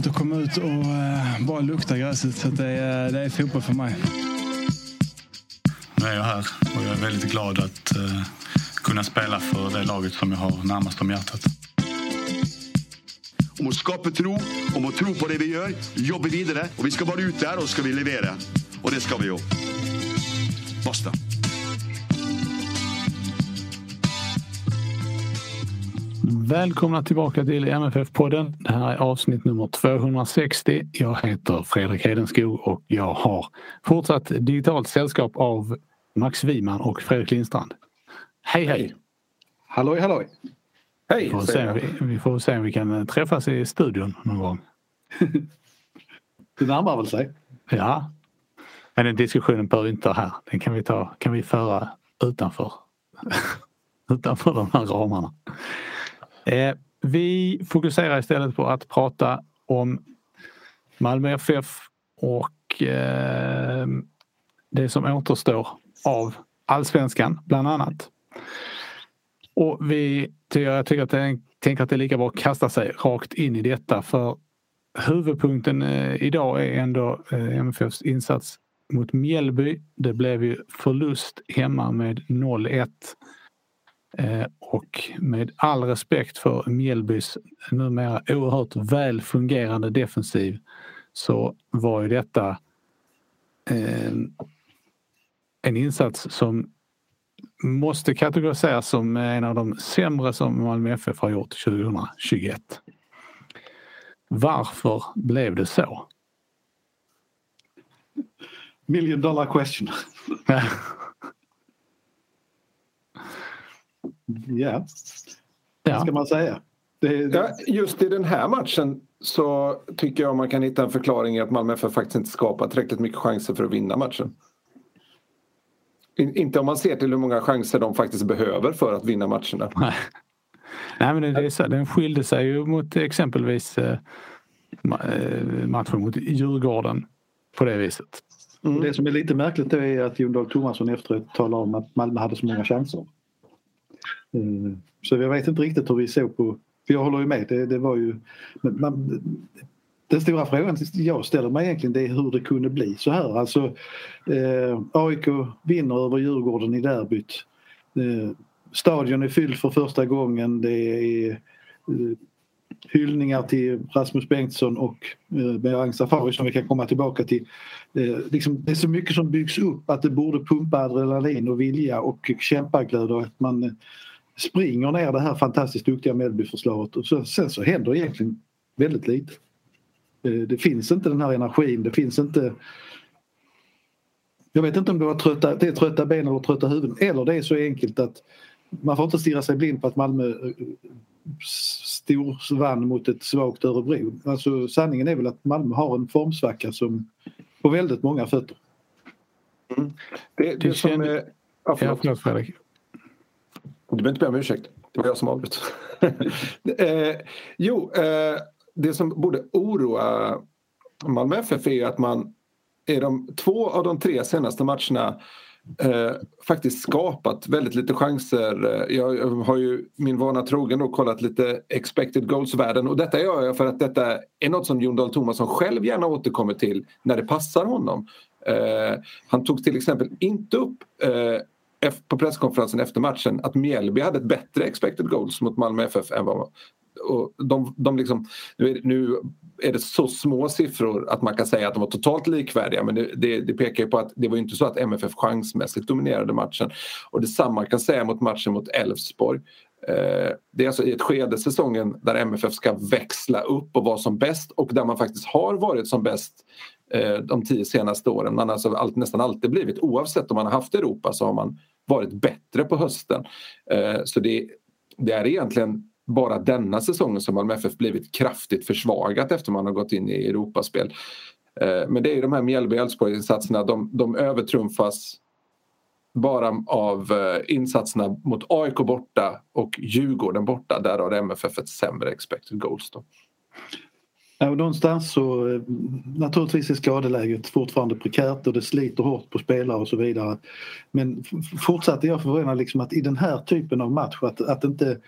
Skönt att komma ut och uh, bara lukta gräset. Så det, är, det är fotboll för mig. Nu är jag här och jag är väldigt glad att uh, kunna spela för det laget som jag har närmast om hjärtat. Om att skapa tro, om att tro på det vi gör, jobba vidare och vi ska vara ute där och ska vi leverera. Och det ska vi ju. Basta. Välkomna tillbaka till MFF-podden. Det här är avsnitt nummer 260. Jag heter Fredrik Hedenskog och jag har fortsatt digitalt sällskap av Max Wiman och Fredrik Lindstrand. Hej hej! Halloj halloj! Hej! Vi får, se, vi får se om vi kan träffas i studion någon gång. det närmar väl sig? Ja. Men den diskussionen behöver vi inte ha här. Den kan vi, ta, kan vi föra utanför, utanför de här ramarna. Eh, vi fokuserar istället på att prata om Malmö FF och eh, det som återstår av allsvenskan bland annat. Och vi jag tycker att det, tänker att det är lika bra att kasta sig rakt in i detta för huvudpunkten eh, idag är ändå eh, MFFs insats mot Mjällby. Det blev ju förlust hemma med 0-1 och med all respekt för Mjällbys numera oerhört väl fungerande defensiv så var ju detta eh, en insats som måste kategoriseras som en av de sämre som Malmö FF har gjort 2021. Varför blev det så? Million dollar question. Ja, vad ska man säga? Det... Ja, just i den här matchen så tycker jag man kan hitta en förklaring i att Malmö FF faktiskt inte skapar tillräckligt mycket chanser för att vinna matchen. In, inte om man ser till hur många chanser de faktiskt behöver för att vinna matcherna. Nej, Nej men det är så, den skilde sig ju mot exempelvis eh, eh, matchen mot Djurgården på det viset. Mm. Det som är lite märkligt är att Jon Dahl Tomasson efteråt talar om att Malmö hade så många chanser. Eh, så jag vet inte riktigt hur vi såg på, för jag håller ju med, det, det var ju man, den stora frågan jag ställer mig egentligen det är hur det kunde bli så här. Alltså eh, AIK vinner över Djurgården i derbyt. Eh, stadion är fylld för första gången. Det är eh, hyllningar till Rasmus Bengtsson och eh, Behrang Safari som vi kan komma tillbaka till. Eh, liksom, det är så mycket som byggs upp att det borde pumpa adrenalin och vilja och kämpaglöd och att man springer ner det här fantastiskt duktiga Mellbyförslaget och så, sen så händer egentligen väldigt lite. Eh, det finns inte den här energin, det finns inte jag vet inte om det var trötta, det är trötta ben eller trötta huvuden eller det är så enkelt att man får inte stirra sig blind på att Malmö eh, stor vann mot ett svagt Örebro. Alltså sanningen är väl att Malmö har en formsvacka som på väldigt många fötter. Mm. Det, det som är... Ja, förlåt. Fredrik. Du behöver inte be om ursäkt. Det var jag som avbröt. eh, jo, eh, det som borde oroa Malmö FF är att man i de två av de tre senaste matcherna eh, faktiskt skapat väldigt lite chanser. Eh, jag har ju min vana trogen då kollat lite expected goals-värden och detta gör jag för att detta är något som Jon Dahl Tomasson själv gärna återkommer till när det passar honom. Eh, han tog till exempel inte upp eh, på presskonferensen efter matchen att Mjällby hade ett bättre expected goals mot Malmö FF än vad och de, de liksom, nu, är, nu är det så små siffror att man kan säga att de var totalt likvärdiga men det, det, det pekar ju på att det var inte så att MFF chansmässigt dominerade matchen. Och detsamma kan säga mot matchen mot Elfsborg. Eh, det är alltså i ett skede säsongen där MFF ska växla upp och vara som bäst och där man faktiskt har varit som bäst Eh, de tio senaste åren. Man har alltså nästan alltid blivit, oavsett om man har haft Europa så har man varit bättre på hösten. Eh, så det, det är egentligen bara denna säsongen som Malmö FF blivit kraftigt försvagat efter man har gått in i Europaspel. Eh, men det är ju de här Mjällby Elfsborg-insatserna, de, de övertrumfas bara av insatserna mot AIK borta och Djurgården borta. Där har MFF ett sämre expected goals. Då. Ja, någonstans så eh, naturligtvis är skadeläget fortfarande prekärt och det sliter hårt på spelare och så vidare. Men fortsatt är jag förvånad liksom att i den här typen av match att, att, inte,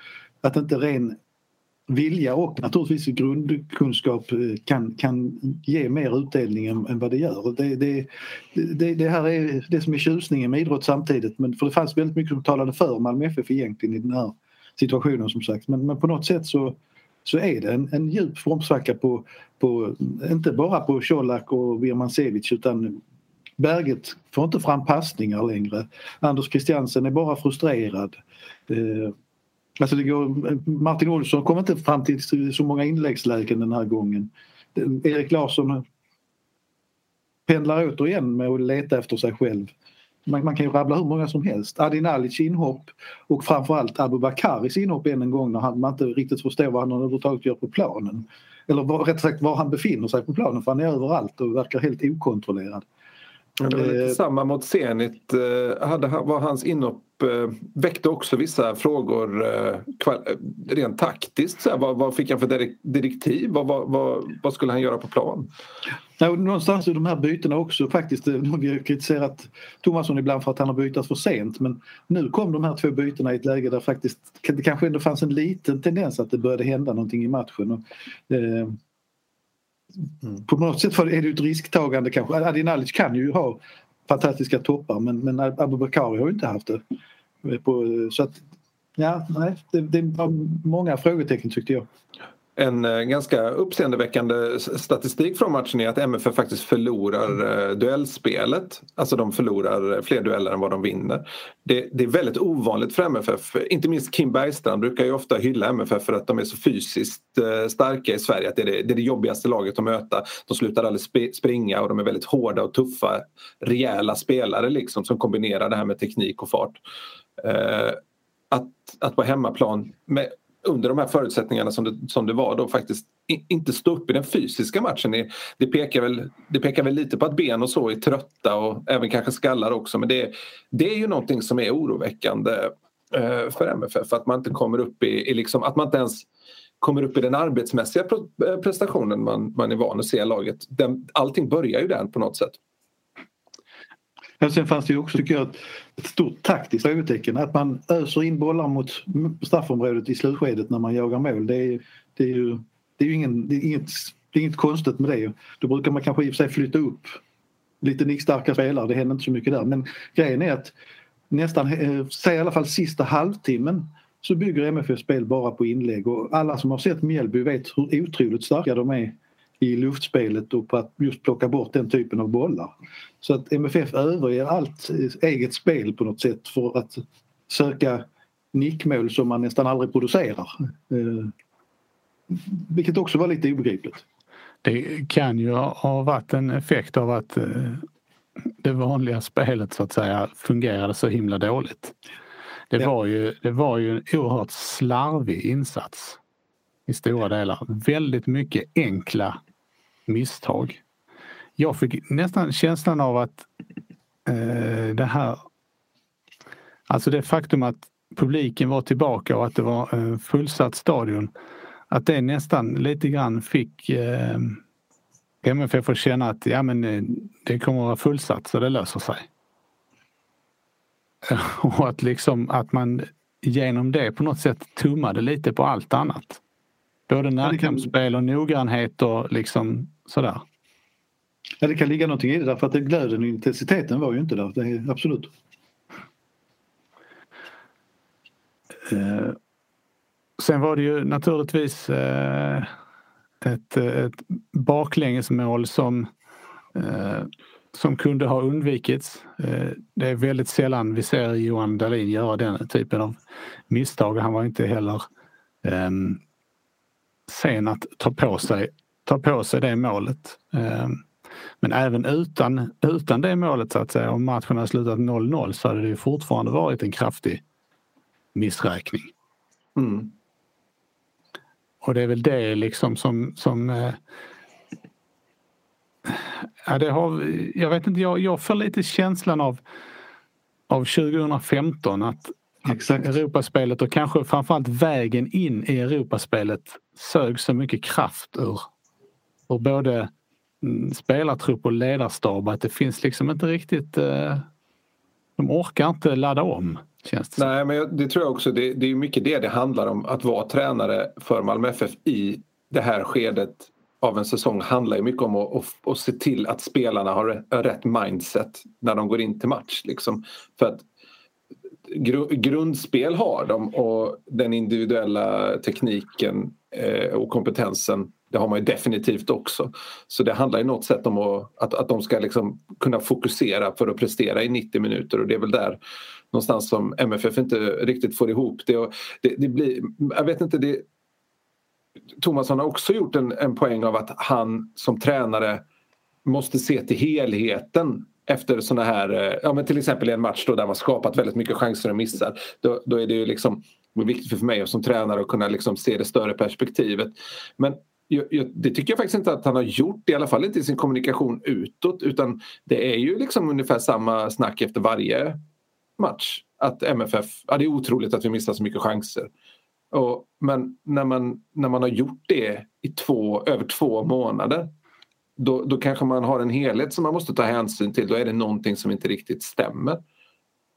att inte ren vilja och naturligtvis grundkunskap eh, kan, kan ge mer utdelning än, än vad det gör. Det, det, det, det, här är det som är tjusningen med idrott samtidigt men för det fanns väldigt mycket som talade för Malmö FF egentligen i den här situationen som sagt men, men på något sätt så så är det en, en djup formsvacka på, på, inte bara på Colak och Virmancevic utan Berget får inte fram passningar längre. Anders Christiansen är bara frustrerad. Eh, alltså det går, Martin Olsson kommer inte fram till så många inläggslägen den här gången. Eh, Erik Larsson pendlar återigen med att leta efter sig själv man, man, kan ju rabbla hur många som helst. Adin Alic inhopp och framförallt Abu Bakaris inhopp än en gång när han, man inte riktigt förstår vad han överhuvudtaget gör på planen. Eller var, rättare sagt var han befinner sig på planen för han är överallt och verkar helt okontrollerad. Det var lite eh, samma mot Zenit. Eh, hade, var hans inhopp Eh, väckte också vissa frågor rent taktiskt. Så här, vad, vad, fick han för direktiv? Vad, vad, vad, skulle han göra på plan? Ja, någonstans i de här bytena också faktiskt. Vi har kritiserat Tomasson ibland för att han har bytt för sent men nu kom de här två bytena i ett läge där faktiskt det kanske ändå fanns en liten tendens att det började hända någonting i matchen. Och, eh. Mm. På något sätt är det ett risktagande kanske. Adin Alic kan ju ha fantastiska toppar men, men Abubakari har ju inte haft det. På, så att, ja, nej, det, det var många frågetecken tyckte jag. En eh, ganska uppseendeväckande statistik från matchen är att MFF faktiskt förlorar eh, duellspelet. Alltså de förlorar fler dueller än vad de vinner. Det, det, är väldigt ovanligt för MFF. Inte minst Kim Bergstrand brukar ju ofta hylla MFF för att de är så fysiskt eh, starka i Sverige. Att det är det, det, är det jobbigaste laget att möta. De slutar aldrig springa och de är väldigt hårda och tuffa rejäla spelare liksom som kombinerar det här med teknik och fart. Att, att på hemmaplan med under de här förutsättningarna som det, som det var då faktiskt inte stå upp i den fysiska matchen. Det, det, pekar väl, det pekar väl lite på att ben och så är trötta och även kanske skallar också men det, det är ju någonting som är oroväckande eh, för MFF att man inte kommer upp i, i liksom, att man inte ens kommer upp i den arbetsmässiga eh, prestationen man, man är van att se i laget. Den, allting börjar ju där på något sätt. Men sen fanns det ju också tycker jag ett stort taktiskt frågetecken att man öser in bollar mot straffområdet i slutskedet när man jagar mål. Det är, det är ju, det är ju ingen, det är inget, det är inget konstigt med det. Då brukar man kanske i och för sig flytta upp lite nickstarka spelare, det händer inte så mycket där. Men grejen är att nästan, eh, säg i alla fall sista halvtimmen så bygger MFF spel bara på inlägg och alla som har sett Mjällby vet hur otroligt starka de är i luftspelet och på att just plocka bort den typen av bollar. Så att MFF överger allt eget spel på något sätt för att söka nickmål som man nästan aldrig producerar. Eh, vilket också var lite obegripligt. Det kan ju ha varit en effekt av att eh, det vanliga spelet så att säga fungerade så himla dåligt. Det, ja. var, ju, det var ju en oerhört slarvig insats i stora delar. Väldigt mycket enkla misstag. Jag fick nästan känslan av att eh, det här, alltså det faktum att publiken var tillbaka och att det var en fullsatt stadion, att det nästan lite grann fick eh, MFF att känna att ja, men, eh, det kommer att vara fullsatt så det löser sig. Och att liksom att man genom det på något sätt tummade lite på allt annat. Både närkampsspel och noggrannhet och liksom sådär. Ja, det kan ligga någonting i det därför att glöden och intensiteten var ju inte där. Det är, absolut. Eh, sen var det ju naturligtvis eh, ett, ett baklängesmål som, eh, som kunde ha undvikits. Eh, det är väldigt sällan vi ser Johan Dahlin göra den typen av misstag. Han var inte heller ehm, sen att ta på sig, ta på sig det målet. Ehm, men även utan, utan det målet så att säga, om matchen hade slutat 0-0 så hade det fortfarande varit en kraftig missräkning. Mm. och det är väl det liksom som, som eh, ja, det har, jag vet inte, jag, jag får lite känslan av, av 2015 att Exakt. Europaspelet och kanske framförallt vägen in i Europaspelet sög så mycket kraft ur, ur både mm, spelartrupp och ledarstab att det finns liksom inte riktigt... Eh, de orkar inte ladda om. Känns det Nej, men det tror jag också. Det, det är mycket det det handlar om. Att vara tränare för Malmö FF i det här skedet av en säsong handlar ju mycket om att, att, att se till att spelarna har rätt mindset när de går in till match. Liksom. För att grundspel har de och den individuella tekniken eh, och kompetensen det har man ju definitivt också. Så det handlar i något sätt om att, att, att de ska liksom kunna fokusera för att prestera i 90 minuter och det är väl där någonstans som MFF inte riktigt får ihop det. Och det, det blir, jag vet inte, det, Thomasson har också gjort en, en poäng av att han som tränare måste se till helheten efter såna här, eh, ja men till exempel i en match då där man skapat väldigt mycket chanser och missar. Då, då är det ju liksom viktigt för mig som tränare att kunna liksom se det större perspektivet. Men jag, jag, det tycker jag faktiskt inte att han har gjort, i alla fall inte i sin kommunikation utåt utan det är ju liksom ungefär samma snack efter varje match. Att MFF, ja det är otroligt att vi missar så mycket chanser. Och, men när man, när man har gjort det i två, över två månader då, då kanske man har en helhet som man måste ta hänsyn till. Då är det någonting som inte riktigt stämmer.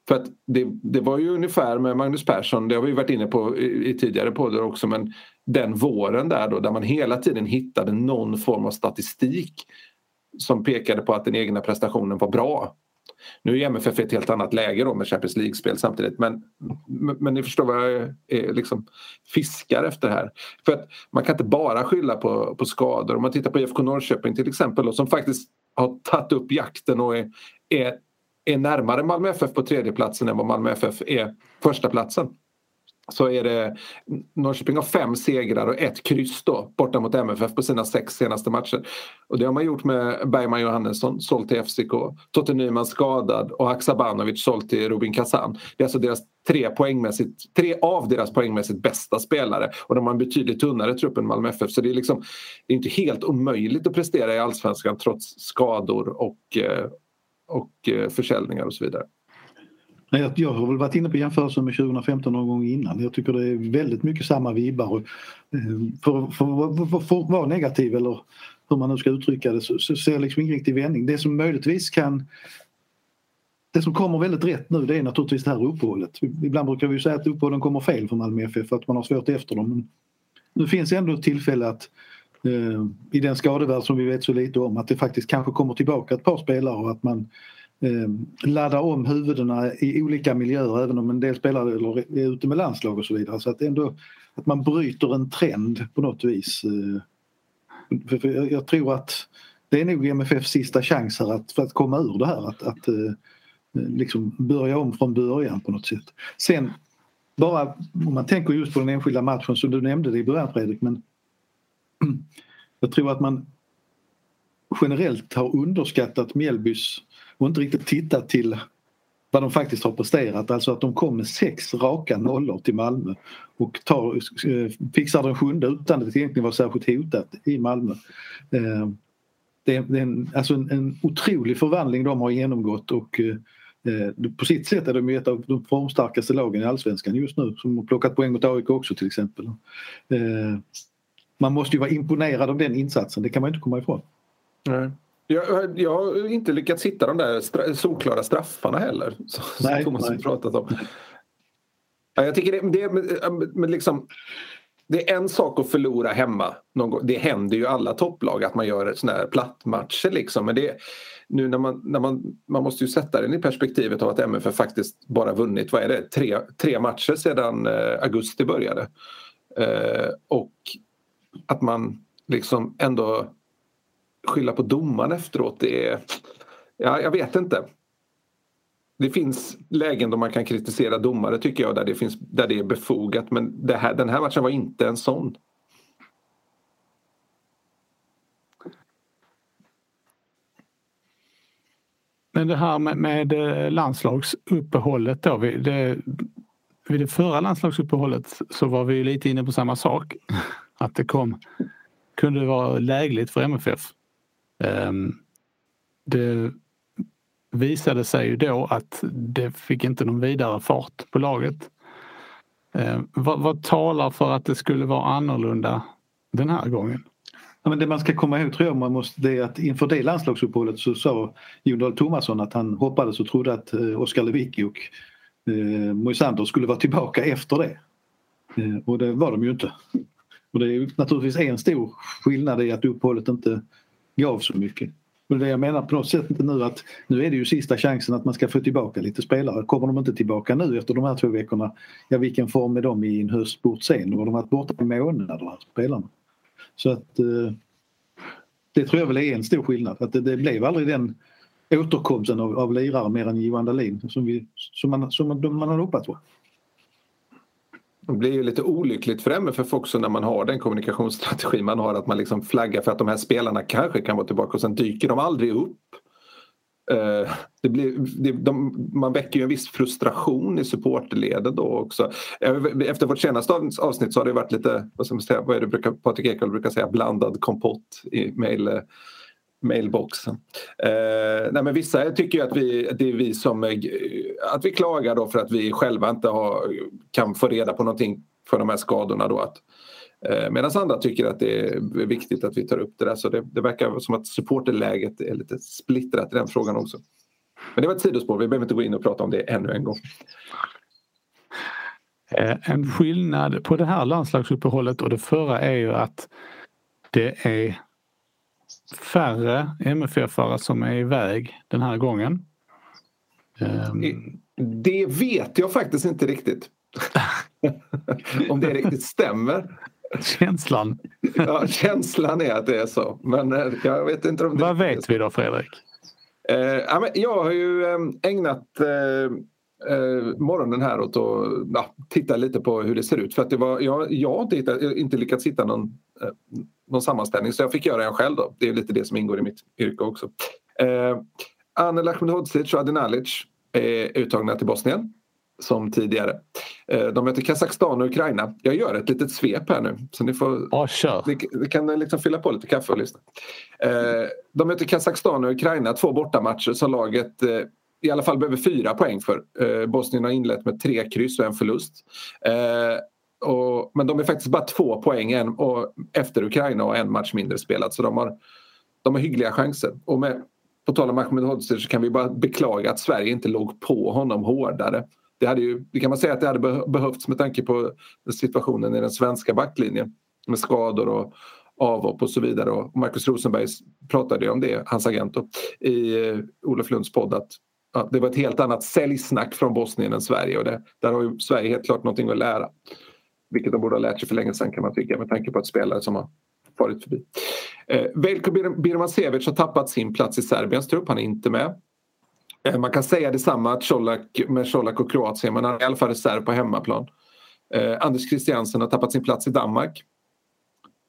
För att det, det var ju ungefär med Magnus Persson, det har vi varit inne på i, i tidigare poddar också, men den våren där då där man hela tiden hittade någon form av statistik som pekade på att den egna prestationen var bra. Nu är MFF i ett helt annat läge då med Champions League-spel samtidigt men, men, men ni förstår vad jag är, liksom fiskar efter här. För att man kan inte bara skylla på, på skador. Om man tittar på IFK Norrköping till exempel då, som faktiskt har tagit upp jakten och är, är, är närmare Malmö FF på tredjeplatsen än vad Malmö FF är första platsen så är det Norrköping har fem segrar och ett kryss då borta mot MFF på sina sex senaste matcher. Och det har man gjort med Bergman Johannesson, såld till FCK, Totte Nyman skadad och Haksabanovic såld till Rubin Kazan. Det är alltså deras tre, poängmässigt, tre av deras poängmässigt bästa spelare och de har en betydligt tunnare trupp än Malmö FF så det är, liksom, det är inte helt omöjligt att prestera i allsvenskan trots skador och, eh, och eh, försäljningar och så vidare. Jag, jag har väl varit inne på jämförelsen med 2015 någon gång innan. Jag tycker det är väldigt mycket samma vibbar. Och, eh, för, för, för, att vara negativ eller hur man nu ska uttrycka det så, så ser jag liksom ingen riktig vändning. Det som möjligtvis kan det som kommer väldigt rätt nu det är naturligtvis det här uppehållet. Ibland brukar vi säga att uppehållen kommer fel för Malmö FF för att man har svårt efter dem. Men nu finns ändå ett tillfälle att eh, i den skadevärld som vi vet så lite om att det faktiskt kanske kommer tillbaka ett par spelare och att man Eh, ladda om huvudena i olika miljöer även om en del spelare är ute med landslag och så vidare. Så att ändå att man bryter en trend på något vis. Eh, för, för jag tror att det är nog MFFs sista chans här att, för att komma ur det här. Att, att eh, liksom börja om från början på något sätt. Sen bara om man tänker just på den enskilda matchen som du nämnde det i början Fredrik men jag tror att man generellt har underskattat Mjällbys och inte riktigt tittat till vad de faktiskt har presterat. Alltså att de kom med sex raka nollor till Malmö och tar, eh, fixar den sjunde utan att det egentligen var särskilt hotat i Malmö. Eh, det är, en, alltså en, en otrolig förvandling de har genomgått och eh, eh på sitt sätt är de ett av de formstarkaste lagen i allsvenskan just nu som har plockat poäng mot AIK också till exempel. Man måste ju vara imponerad av den insatsen, det kan man inte komma ifrån. Nej. Jag, jag har inte lyckats hitta de där stra solklara straffarna heller. Som nej, Thomas har pratat om. Jag tycker det, det men liksom, det är en sak att förlora hemma. Det händer ju alla topplag att man gör såna här plattmatcher. Liksom. Men det, nu när man, när man, man måste ju sätta den i perspektivet av att MFF faktiskt bara vunnit vad är det, tre, tre matcher sedan eh, augusti började. Eh, och att man liksom ändå skylla på domaren efteråt, det är... Ja, jag vet inte. Det finns lägen då man kan kritisera domare tycker jag där det, finns, där det är befogat men det här, den här matchen var inte en sån. Men det här med, med eh, landslagsuppehållet då. Det, vid det förra landslagsuppehållet så var vi lite inne på samma sak. att det kom, kunde vara lägligt för MFF. Ehm, det visade sig ju då att det fick inte någon vidare fart på laget. Ehm, vad, vad talar för att det skulle vara annorlunda den här gången? Ja, men det man ska komma ihåg tror jag man måste, det är att inför det landslagsuppehållet så sa Jon Dahl Tomasson att han hoppades och trodde att eh, Oskar Lewicki och eh, Moisander skulle vara tillbaka efter det. Eh, och det var de ju inte. Och det är naturligtvis en stor skillnad i att uppehållet inte gav så mycket. Och det jag menar på något sätt nu att nu är det ju sista chansen att man ska få tillbaka lite spelare. Kommer de inte tillbaka nu efter de här två veckorna, ja vilken form är de i en höstsport sen? Då har de varit borta i månader de här spelarna. Så att eh, det tror jag väl är en stor skillnad. Att det, det blev aldrig den återkomsten av, av lirare mer än Johan Dahlin som, vi, som, man, som man, man hade hoppats på. Det blir ju lite olyckligt för MFF också när man har den kommunikationsstrategi man har att man liksom flaggar för att de här spelarna kanske kan vara tillbaka och sen dyker de aldrig upp. Eh, det blir, det, de, man väcker ju en viss frustration i supporterleden då också. Eh, efter vårt senaste avsnitt så har det varit lite, vad, ska man säga, vad är det brukar, Patrik Ekwall brukar säga, blandad kompott i mejl mailboxen. Eh, nej men vissa tycker ju att vi, det är vi som eh, att vi klagar då för att vi själva inte har, kan få reda på någonting för de här skadorna då. Att, eh, Medan andra tycker att det är viktigt att vi tar upp det där så det, det verkar som att supporterläget är lite splittrat i den frågan också. Men det var ett sidospår, vi behöver inte gå in och prata om det ännu en gång. Eh, en skillnad på det här landslagsuppehållet och det förra är ju att det är färre MFF-are som är iväg den här gången. Um... Det vet jag faktiskt inte riktigt. Om det riktigt stämmer. Känslan? ja, känslan är att det är så. Men eh, jag vet inte om det Vad vet vi då Fredrik? Uh, jag har ju ehm, ägnat uh, uh, morgonen här åt att ja, titta lite på hur det ser ut. För att det var, jag, jag har inte, inte lyckats hitta någon någon sammanställning så jag fick göra en själv. Då. Det är lite det som ingår i mitt yrke också. Eh, Anel Ahmedhodzic och Adi Nalic är uttagna till Bosnien som tidigare. Eh, de möter Kazakstan och Ukraina. Jag gör ett litet svep här nu. Så ni, får, ja, kör. ni, ni kan liksom fylla på lite kaffe och lyssna. Eh, de möter Kazakstan och Ukraina, två bortamatcher som laget eh, i alla fall behöver fyra poäng för. Eh, Bosnien har inlett med tre kryss och en förlust. Och, men de är faktiskt bara två poäng en, och, efter Ukraina och en match mindre spelad Så de har, de har hyggliga chanser. Och med, på tal om Ahmed Hodzic så kan vi bara beklaga att Sverige inte låg på honom hårdare. Det, hade ju, det kan man säga att det hade behövts med tanke på situationen i den svenska backlinjen med skador och avhopp och så vidare. Och Marcus Rosenberg pratade om det, hans agent, då, i eh, Olof Lunds podd att ja, det var ett helt annat säljsnack från Bosnien än Sverige och det, där har ju Sverige helt klart någonting att lära. Vilket de borde ha lärt sig för länge sedan kan man tycka med tanke på att spelare som har farit förbi. Eh, Veljko Birmancevic har tappat sin plats i Serbiens trupp, han är inte med. Eh, man kan säga detsamma att Colak, med Colak och Kroatien, men han är i alla fall reserv på hemmaplan. Eh, Anders Christiansen har tappat sin plats i Danmark.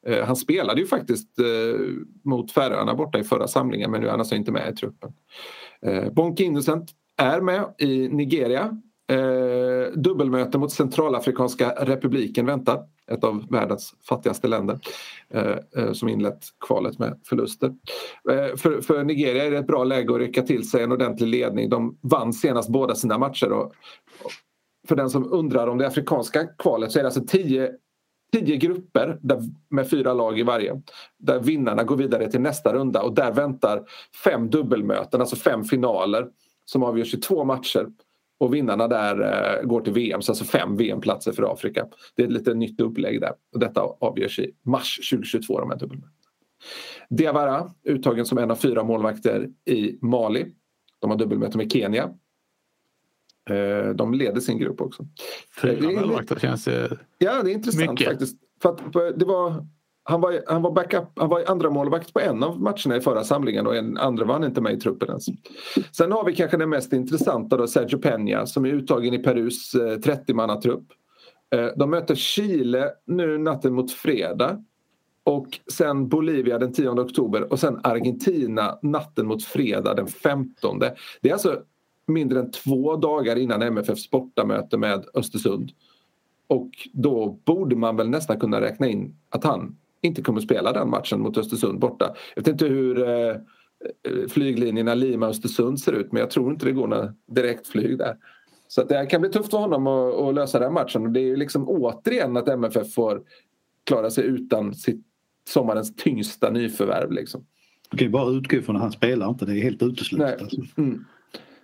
Eh, han spelade ju faktiskt eh, mot Färöarna borta i förra samlingen men nu är han alltså inte med i truppen. Eh, Bonke Innocent är med i Nigeria Eh, dubbelmöte mot Centralafrikanska republiken väntar. Ett av världens fattigaste länder eh, eh, som inlett kvalet med förluster. Eh, för, för, Nigeria är det ett bra läge att rycka till sig en ordentlig ledning. De vann senast båda sina matcher. Och, och för den som undrar om det afrikanska kvalet så är det alltså tio tio grupper där, med fyra lag i varje. Där vinnarna går vidare till nästa runda och där väntar fem dubbelmöten, alltså fem finaler som avgörs i två matcher och vinnarna där eh, går till VM, så alltså fem VM-platser för Afrika. Det är ett lite nytt upplägg där. Och detta avgörs i mars 2022, de här dubbelmötena. Diawara uttagen som en av fyra målvakter i Mali. De har dubbelmöte med Kenya. Eh, de leder sin grupp också. Fyra målvakter känns ju Ja, det är intressant mycket. faktiskt. För det var han var, han var backup, han var andra målvakt på en av matcherna i förra samlingen och en andra var han inte med i truppen ens. Sen har vi kanske den mest intressanta då, Sergio Peña som är uttagen i Perus eh, 30-mannatrupp. Eh, de möter Chile nu natten mot fredag och sen Bolivia den 10 oktober och sen Argentina natten mot fredag den 15. Det är alltså mindre än två dagar innan MFFs bortamöte med Östersund. Och då borde man väl nästan kunna räkna in att han inte kommer spela den matchen mot Östersund borta. Jag vet inte hur eh, flyglinjerna Lima-Östersund ser ut men jag tror inte det går några direktflyg där. Så det kan bli tufft för honom att, att lösa den matchen och det är ju liksom återigen att MFF får klara sig utan sitt sommarens tyngsta nyförvärv. Liksom. Du kan ju bara utgå från att han spelar inte, det är helt uteslutet. Alltså. Mm.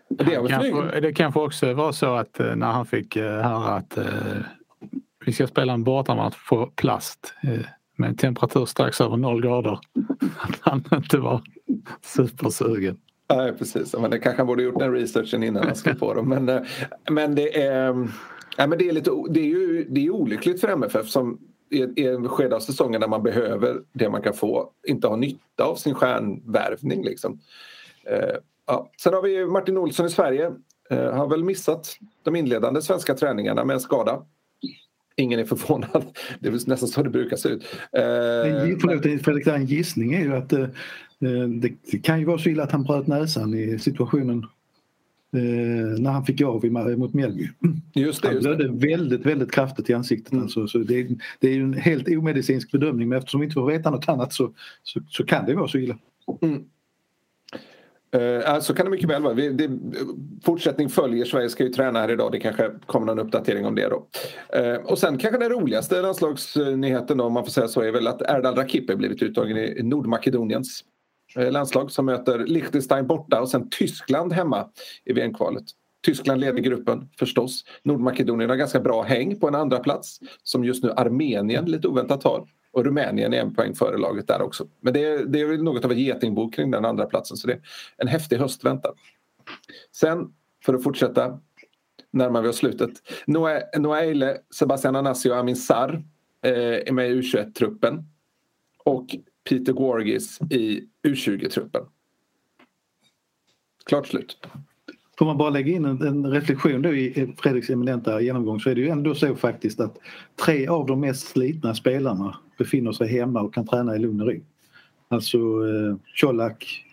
Det, kanske, det kanske också var så att eh, när han fick eh, höra att eh, vi ska spela en bortamatch på plast eh, med en temperatur strax över noll grader. Att han inte var supersugen. Nej precis, men det kanske han borde gjort den researchen innan han skrev på dem. Men, eh, men det är, nej, men det är, lite, det är ju det är olyckligt för MFF som i en skede av säsongen när man behöver det man kan få inte ha nytta av sin stjärnvärvning. Liksom. Eh, ja. Sen har vi Martin Olsson i Sverige. Han har väl missat de inledande svenska träningarna med en skada. Ingen är förvånad. Det är nästan så det brukar se ut. Eh, Förlåt Fredrik, en gissning är ju att eh, det kan ju vara så illa att han bröt näsan i situationen Eh, när han fick av mot Mjällby. Just det, han blödde väldigt, väldigt kraftigt i ansiktet. Mm. Alltså, så det, det är en helt omedicinsk bedömning men eftersom vi inte får veta något annat så, så, så kan det vara så illa. Mm. Uh, så kan det mycket väl vara. Vi, det, fortsättning följer. Sverige ska ju träna här idag. Det kanske kommer någon uppdatering om det då. Uh, och sen kanske den roligaste landslagsnyheten då, om man får säga så är väl att Erdal Rakipi blivit uttagen i Nordmakedoniens Eh, landslag som möter Liechtenstein borta och sen Tyskland hemma i VM-kvalet. Tyskland leder mm. gruppen förstås. Nordmakedonien har ganska bra häng på en andra plats som just nu Armenien lite oväntat har. Och Rumänien är en poäng före laget där också. Men det är, det är något av ett getingbo kring den andra platsen så det är en häftig höst väntar. Sen, för att fortsätta närmar vi oss slutet. Noah Eile, Sebastian Anassi och Amin Sarr eh, är med i U21-truppen. Och Peter Gorgis i U20-truppen. Klart slut. Får man bara lägga in en, en, reflektion då i Fredriks eminenta genomgång så är det ju ändå så faktiskt att tre av de mest slitna spelarna befinner sig hemma och kan träna i lugn och ro. Alltså eh, Colak,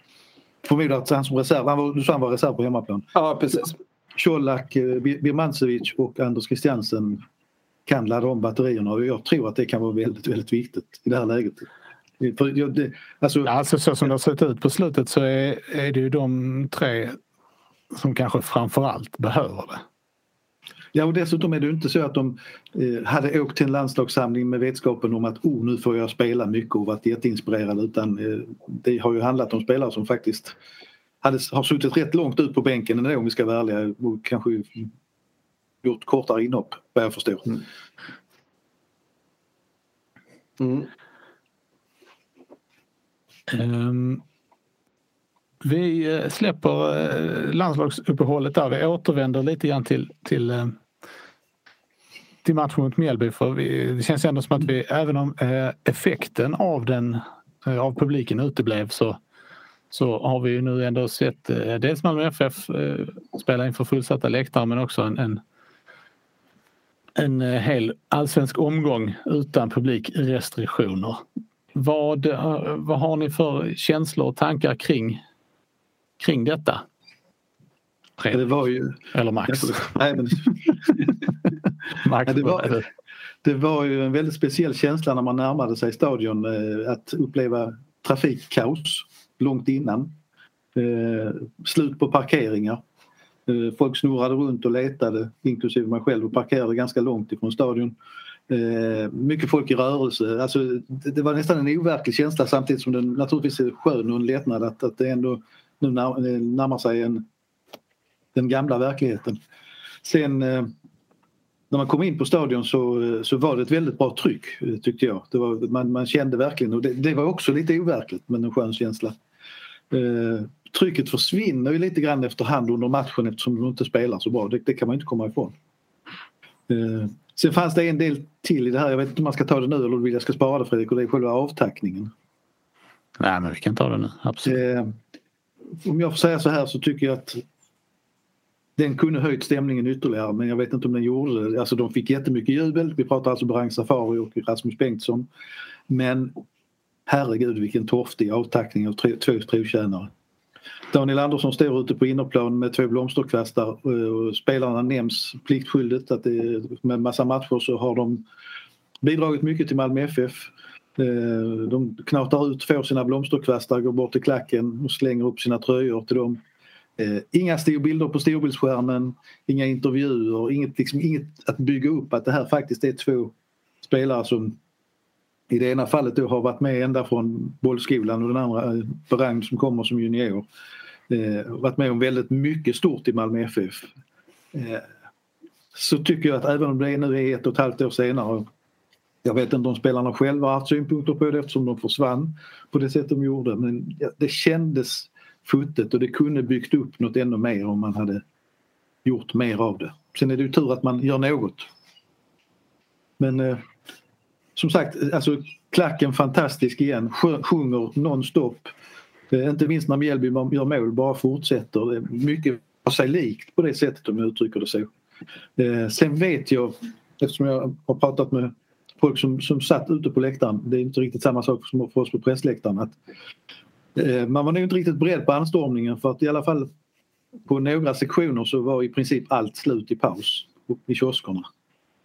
förmodar att han som reserv, han var, du sa han var reserv på hemmaplan. Ja precis. Colak, eh, Birmancevic och Anders Christiansen kan ladda om batterierna och jag tror att det kan vara väldigt, väldigt viktigt i det här läget. Det, alltså... alltså så som det har sett ut på slutet så är, är det ju de tre som kanske framförallt behöver det. Ja och dessutom är det inte så att de eh, hade åkt till en landslagssamling med vetskapen om att oh, nu får jag spela mycket och varit jätteinspirerad utan eh, det har ju handlat om spelare som faktiskt hade, har suttit rätt långt ut på bänken ändå om vi ska vara ärliga och kanske gjort kortare inhopp vad jag förstår. Mm. Mm. Um, vi eh, släpper eh, landslagsuppehållet där. Vi återvänder lite grann till, till, eh, till matchen mot Mjällby. För vi, det känns ändå som att vi, även om effekten av den av publiken uteblev så, så har vi ju nu ändå sett dels Malmö FF spela inför fullsatta läktare men också en, en, en hel allsvensk omgång utan publikrestriktioner. Vad, vad har ni för känslor och tankar kring, kring detta? Det var ju... Eller Max? Nej, men... Max det, var, det var ju en väldigt speciell känsla när man närmade sig stadion eh, att uppleva trafikkaos långt innan. Eh, slut på parkeringar. Folk snurrade runt och letade, inklusive mig själv, och parkerade ganska långt ifrån stadion. Eh, mycket folk i rörelse. Alltså, det, det, var nästan en overklig känsla samtidigt som den naturligtvis är skön och en lättnad att, att det ändå nu när, eh, närmar sig en, den gamla verkligheten. Sen eh, när man kom in på stadion så, så var det ett väldigt bra tryck eh, tyckte jag. Det var, man, man kände verkligen och det, det, var också lite overkligt men en skön känsla. Eh, trycket försvinner ju lite grann efterhand under matchen eftersom de inte spelar så bra. Det, det kan man inte komma ifrån. Eh, Sen fanns det en del till i det här. Jag vet inte om man ska ta det nu eller vill jag ska spara det Fredrik och det är själva avtackningen. Nej men vi kan ta det nu, absolut. Eh, om jag får säga så här så tycker jag att den kunde höjt stämningen ytterligare men jag vet inte om den gjorde det. Alltså de fick jättemycket jubel. Vi pratar alltså Berang Safari och Rasmus Bengtsson. Men herregud vilken torftig avtackning av två trotjänare. Daniel Andersson står ute på innerplan med två blomsterkvastar eh, och spelarna nämns pliktskyldigt att det, med massa matcher så har de bidragit mycket till Malmö FF. Eh, de knatar ut, får sina blomsterkvastar, går bort till klacken och slänger upp sina tröjor till dem. Eh, inga bilder på storbildsskärmen, inga intervjuer, inget, liksom, inget att bygga upp att det här faktiskt är två spelare som i det ena fallet då har varit med ända från bollskolan och den andra eh, Berang som kommer som junior. Eh, varit med om väldigt mycket stort i Malmö FF. Eh, så tycker jag att även om det nu är ett och ett halvt år senare jag vet inte om spelarna själva har haft synpunkter på det eftersom de försvann på det sätt de gjorde men det kändes futtigt och det kunde byggt upp något ännu mer om man hade gjort mer av det. Sen är det ju tur att man gör något. Men eh, som sagt, alltså klacken fantastisk igen, sjunger nonstop. Eh, inte minst när Mjällby gör mål, bara fortsätter. Det är mycket sig likt på det sättet om jag uttrycker det så. Eh, sen vet jag, eftersom jag har pratat med folk som, som satt ute på läktaren, det är inte riktigt samma sak som för oss på pressläktaren, att eh, man var nog inte riktigt beredd på anstormningen för att i alla fall på några sektioner så var i princip allt slut i paus i kioskerna.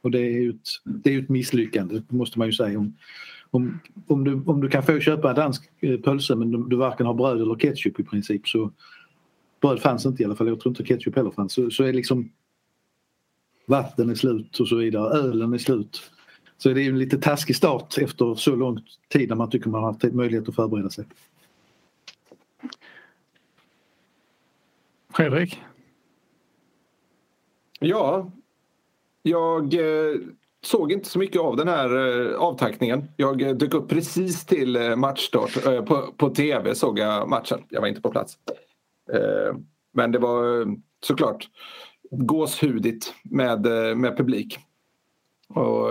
Och det är ju ett, det är ett misslyckande måste man ju säga. Om, om, om, du, om du kan få köpa en dansk eh, pölse men du, du varken har bröd eller ketchup i princip så bröd fanns inte i alla fall, jag tror inte ketchup heller fanns. Så, så är liksom vatten är slut och så vidare, ölen är slut. Så det är en lite taskig start efter så lång tid när man tycker man har haft möjlighet att förbereda sig. Fredrik? Ja, jag eh, såg inte så mycket av den här eh, avtackningen. Jag eh, dök upp precis till matchstart. På, på tv såg jag matchen. Jag var inte på plats. Men det var såklart gåshudigt med, med publik. Och...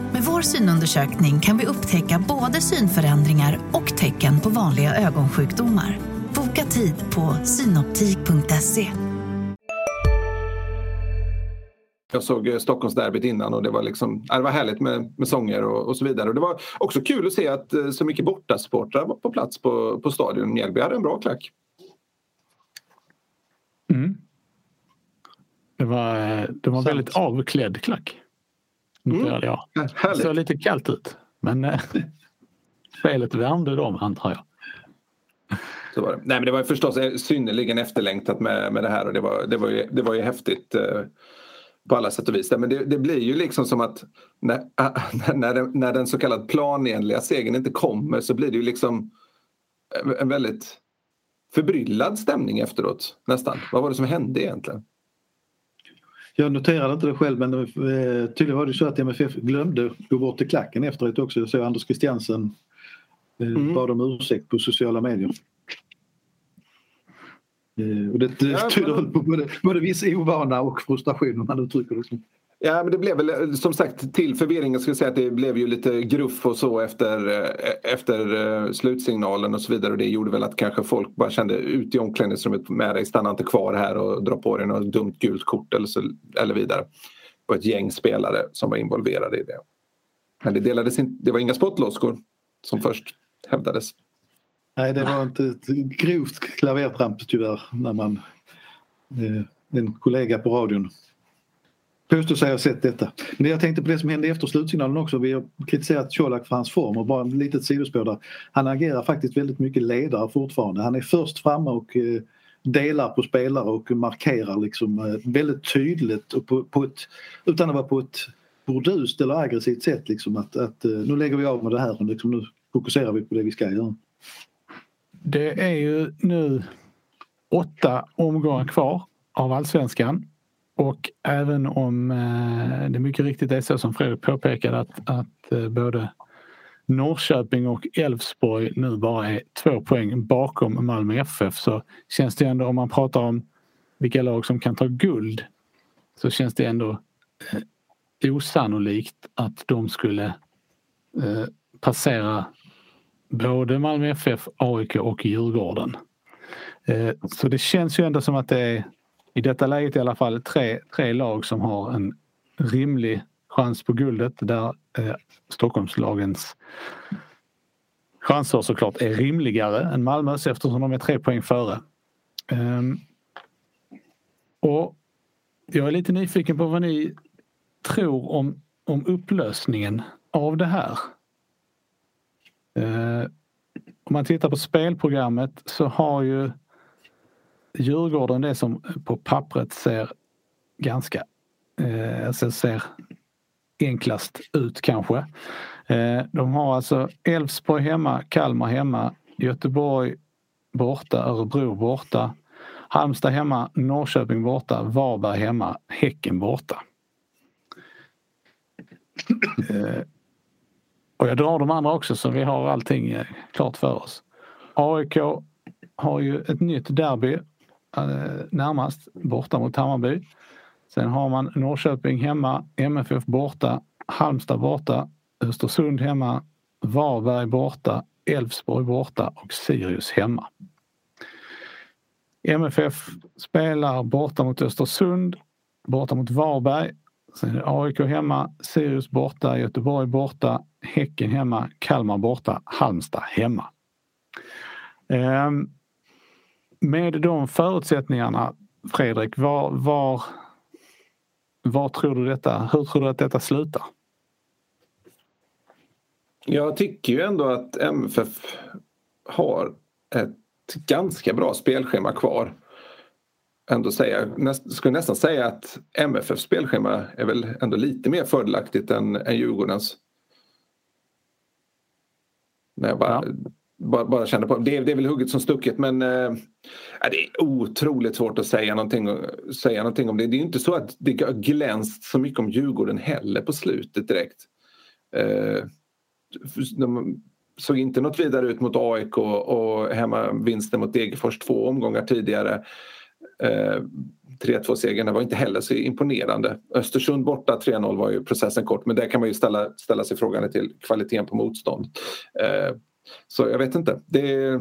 Med vår synundersökning kan vi upptäcka både synförändringar och tecken på vanliga ögonsjukdomar. Boka tid på synoptik.se. Jag såg eh, Stockholmsderbyt innan och det var, liksom, det var härligt med, med sånger och, och, så vidare. Och det var också kul att se att eh, så mycket bortasportrar var på plats på, på stadion. Mjällby hade en bra klack. Mm. Det var, eh, det var en väldigt avklädd klack. Mm. Ja. Det såg lite kallt ut men spelet värmde dem antar jag. Så var det. Nej men det var förstås synnerligen efterlängtat med, med det här och det var, det var, ju, det var ju häftigt eh, på alla sätt och vis. Men det, det blir ju liksom som att när, när, den, när den så kallad planenliga segern inte kommer så blir det ju liksom en väldigt förbryllad stämning efteråt nästan. Vad var det som hände egentligen? Jag noterade inte det själv men eh, tydligen var det så att MFF glömde gå bort till klacken efteråt också. Jag såg Anders Christiansen eh, mm. bad om ursäkt på sociala medier. Eh, och det, det ja, tyder men... på både, både viss ovana och frustration om man uttrycker det som. Ja men det blev väl eh, som sagt till förvirringen ska jag säga att det blev ju lite gruff och så efter, eh, efter eh, slutsignalen och så vidare och det gjorde väl att kanske folk bara kände ut i omklädningsrummet med dig, stanna inte kvar här och dra på dig något dumt gult kort eller, så, eller vidare. Och ett gäng spelare som var involverade i det. Men det delades in, det var inga spottloskor som först hävdades. Nej, det var inte ett grovt klavertramp tyvärr när man eh, en kollega på radion påstår sig ha sett detta. Men jag tänkte på det som hände efter slutsignalen också. Vi har kritiserat Colak för hans form och bara ett litet sidospår där. Han agerar faktiskt väldigt mycket ledare fortfarande. Han är först framme och eh, delar på spelare och markerar liksom eh, väldigt tydligt och på, på ett, utan att vara på ett burdust eller aggressivt sätt liksom att, att eh, nu lägger vi av med det här och liksom, nu fokuserar vi på det vi ska göra. Det är ju nu åtta omgångar kvar av allsvenskan. Och även om eh, det mycket riktigt är så som Fredrik påpekade att, att eh, både Norrköping och Elfsborg nu bara är två poäng bakom Malmö FF så känns det ändå om man pratar om vilka lag som kan ta guld så känns det ändå eh, osannolikt att de skulle eh, passera både Malmö FF, AIK och Djurgården. Eh, så det känns ju ändå som att det är i detta läget i alla fall tre, tre lag som har en rimlig chans på guldet där eh, Stockholmslagens chanser såklart är rimligare än Malmös eftersom de är tre poäng före. Um, och jag är lite nyfiken på vad ni tror om, om upplösningen av det här. Uh, om man tittar på spelprogrammet så har ju Djurgården det som på pappret ser ganska eh, alltså ser enklast ut kanske. Eh, de har alltså Elfsborg hemma, Kalmar hemma, Göteborg borta, Örebro borta, Halmstad hemma, Norrköping borta, Varberg hemma, Häcken borta. Eh, och jag drar de andra också så vi har allting eh, klart för oss. AIK har ju ett nytt derby Eh, närmast borta mot Hammarby. Sen har man Norrköping hemma, MFF borta, Halmstad borta, Östersund hemma, Varberg borta, Elfsborg borta och Sirius hemma. MFF spelar borta mot Östersund, borta mot Varberg. Sen är AIK hemma, Sirius borta, Göteborg borta, Häcken hemma, Kalmar borta, Halmstad hemma. Ehm, med de förutsättningarna, Fredrik, var, var, var tror du detta, hur tror du att detta slutar? Jag tycker ju ändå att MFF har ett ganska bra spelschema kvar. Ändå säga, näst, skulle nästan säga att MFFs spelschema är väl ändå lite mer fördelaktigt än, än Djurgårdens. När jag bara, ja bara, bara känner på det. Det är väl hugget som stucket men äh, det är otroligt svårt att säga någonting, säga någonting om det. Det är inte så att det har glänst så mycket om Djurgården heller på slutet direkt. Äh, de såg inte något vidare ut mot AIK och hemma vinsten mot Degerfors två omgångar tidigare. Eh, 3-2 segern var inte heller så imponerande. Östersund borta 3-0 var ju processen kort men där kan man ju ställa, ställa sig frågan till kvaliteten på motstånd. Eh, så jag vet inte. Det,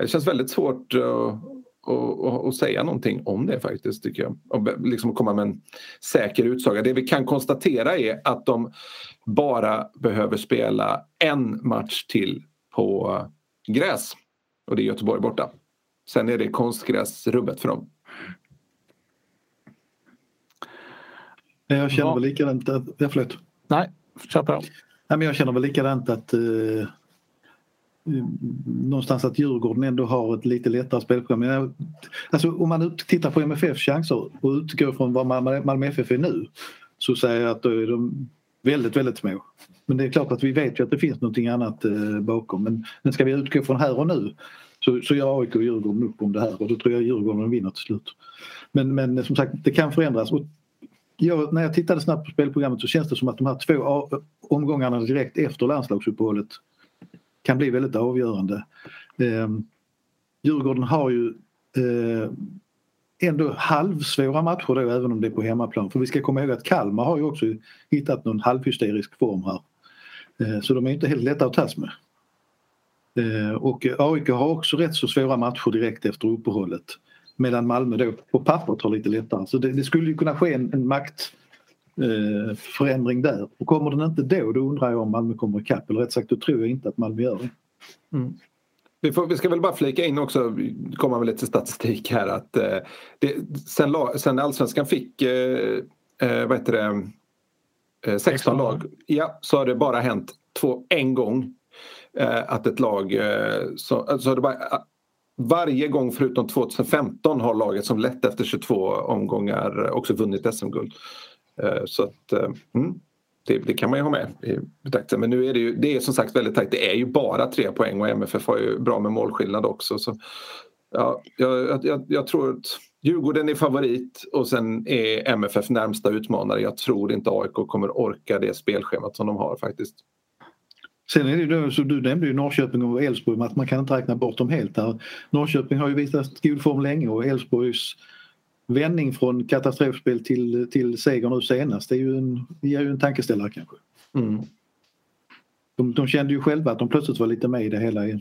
det känns väldigt svårt att och, och, säga någonting om det faktiskt tycker jag. Och liksom komma med en säker utsaga. Det vi kan konstatera är att de bara behöver spela en match till på gräs. Och det är Göteborg borta. Sen är det konstgräsrubbet för dem. Jag känner väl likadant att... Ja, förlåt. Nej, kör på. Nej, men jag känner väl likadant att uh, Eh, någonstans att Djurgården ändå har ett lite lättare spelprogram. Alltså, om man tittar på MFFs chanser och utgår från vad Malmö FF är nu så säger jag att då är de väldigt, väldigt små. Men det är klart att vi vet ju att det finns någonting annat eh, bakom. Men, men ska vi utgå från här och nu så, så gör AIK och Djurgården upp om det här och då tror jag Djurgården vinner till slut. Men, men eh, som sagt, det kan förändras. Och jag, när jag tittade snabbt på spelprogrammet så känns det som att de här två omgångarna direkt efter landslagsuppehållet kan bli väldigt avgörande. Eh, Djurgården har ju eh, ändå halvsvåra matcher då även om det är på hemmaplan. För vi ska komma ihåg att Kalmar har ju också hittat någon halvhysterisk form här. Eh, så de är inte helt lätta att tas med. Eh, och AIK har också rätt så svåra matcher direkt efter uppehållet. Medan Malmö då på pappret har lite lättare. Så det, det skulle ju kunna ske en, en maktförändring eh, där. Och kommer den inte då, då undrar jag om Malmö kommer ikapp. Eller rätt sagt, då tror jag inte att Malmö gör det. Mm. Vi, får, vi, ska väl bara flika in också, komma med lite statistik här att eh, det, sen, sen allsvenskan fick eh, eh vad heter det, eh, 16 lag, ja, så har det bara hänt två, en gång eh, att ett lag, eh, så, alltså det bara, varje gång förutom 2015 har laget som lett efter 22 omgångar också vunnit SM-guld. Eh, så att, eh, mm, det, det, kan man ju ha med i betraktelsen. Men nu är det ju det är som sagt väldigt tajt. Det är ju bara tre poäng och MFF har ju bra med målskillnad också. Så, ja, jag, jag, jag tror att Djurgården är favorit och sen är MFF närmsta utmanare. Jag tror inte AIK kommer orka det spelschemat som de har faktiskt. Sen är det ju så du nämnde ju Norrköping och Elfsborg att man kan inte räkna bort dem helt där. Norrköping har ju visat god form länge och Elfsborgs vändning från katastrofspel till, till seger nu senast. Det är ju en, ger ju en tankeställare kanske. Mm. De, de kände ju själva att de plötsligt var lite med i det hela igen.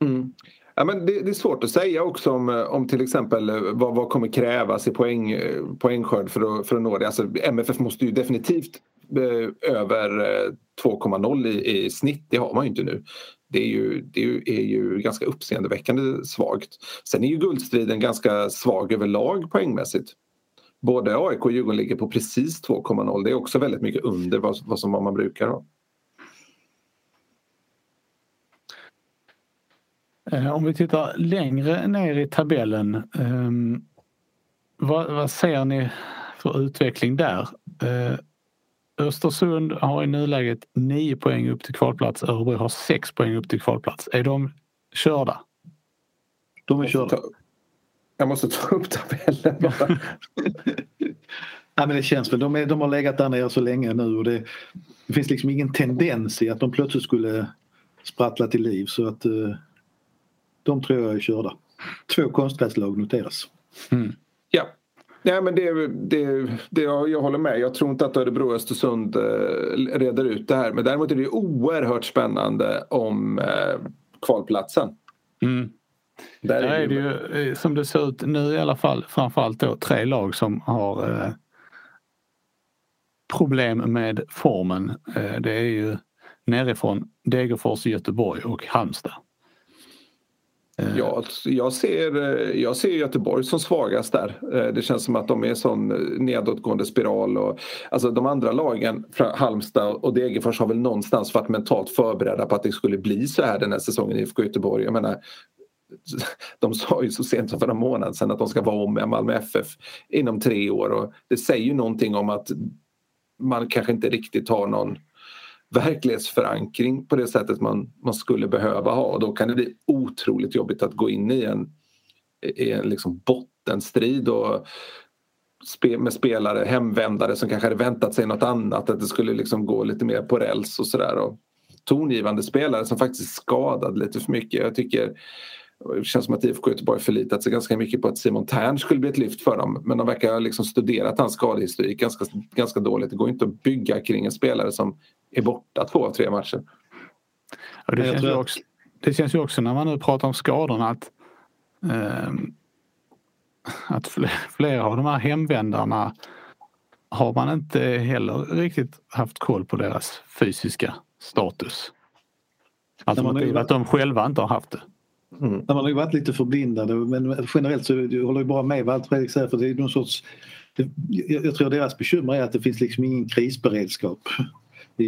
Mm. Ja, men det, det, är svårt att säga också om, om till exempel vad, vad kommer krävas i poäng, poängskörd för att, för att nå det. Alltså, MFF måste ju definitivt eh, över 2,0 i, i snitt, det har man ju inte nu. Det är ju, det är ju ganska uppseendeväckande svagt. Sen är ju guldstriden ganska svag överlag poängmässigt. Både AIK och Djurgården ligger på precis 2,0. Det är också väldigt mycket under vad, vad, som, man brukar ha. Eh, om vi tittar längre ner i tabellen. Um, vad, vad, ser ni för utveckling där? Eh, Östersund har i nuläget 9 poäng upp till kvalplats. Örebro har 6 poäng upp till kvalplats. Är de körda? De är körda. Jag måste ta upp tabellen bara. ja, men det känns väl. De, är, de har legat där nere så länge nu och det, det finns liksom ingen tendens i att de plötsligt skulle sprattla till liv så att uh, de tror jag är körda. Två konstgräslag noteras. Mm. Ja, Nej, men det, det, det, jag håller med. Jag tror inte att Örebro och Östersund eh, reder ut det här. Men däremot är det oerhört spännande om eh, kvalplatsen. Mm. Där är, det ju eh, som det ser ut nu i alla fall framförallt då tre lag som har eh, problem med formen. Eh, det är ju nerifrån Degerfors, Göteborg och Halmstad. Eh. Ja, alltså, jag ser, eh, jag ser Göteborg som svagast där. Eh, det känns som att de är en sån nedåtgående spiral. Och, alltså de andra lagen, Halmstad och Degerfors har väl någonstans varit mentalt förberedda på att det skulle bli så här den här säsongen i IFK Göteborg. Jag menar, de sa ju så sent som för en månad sedan att de ska vara om med Malmö FF inom tre år och det säger ju någonting om att man kanske inte riktigt har någon verklighetsförankring på det sättet man, man skulle behöva ha. Och då kan det bli otroligt jobbigt att gå in i en, i en liksom bottenstrid och spe, med spelare, hemvändare som kanske hade väntat sig något annat, att det skulle liksom gå lite mer på räls och sådär. Tongivande spelare som faktiskt skadade lite för mycket. Jag tycker det känns som att IFK Göteborg förlitat sig ganska mycket på att Simon Tern skulle bli ett lyft för dem. Men de verkar ha liksom studerat hans skadehistorik ganska, ganska dåligt. Det går inte att bygga kring en spelare som är borta två av tre matcher. Ja, det, känns ju också, det känns ju också när man nu pratar om skadorna att, eh, att flera av de här hemvändarna har man inte heller riktigt haft koll på deras fysiska status. Alternativt att de själva inte har haft det. Mm. Man har ju varit lite förblindade men generellt så jag håller jag bara med vad Fredrik säger för det är någon sorts jag tror deras bekymmer är att det finns liksom ingen krisberedskap i,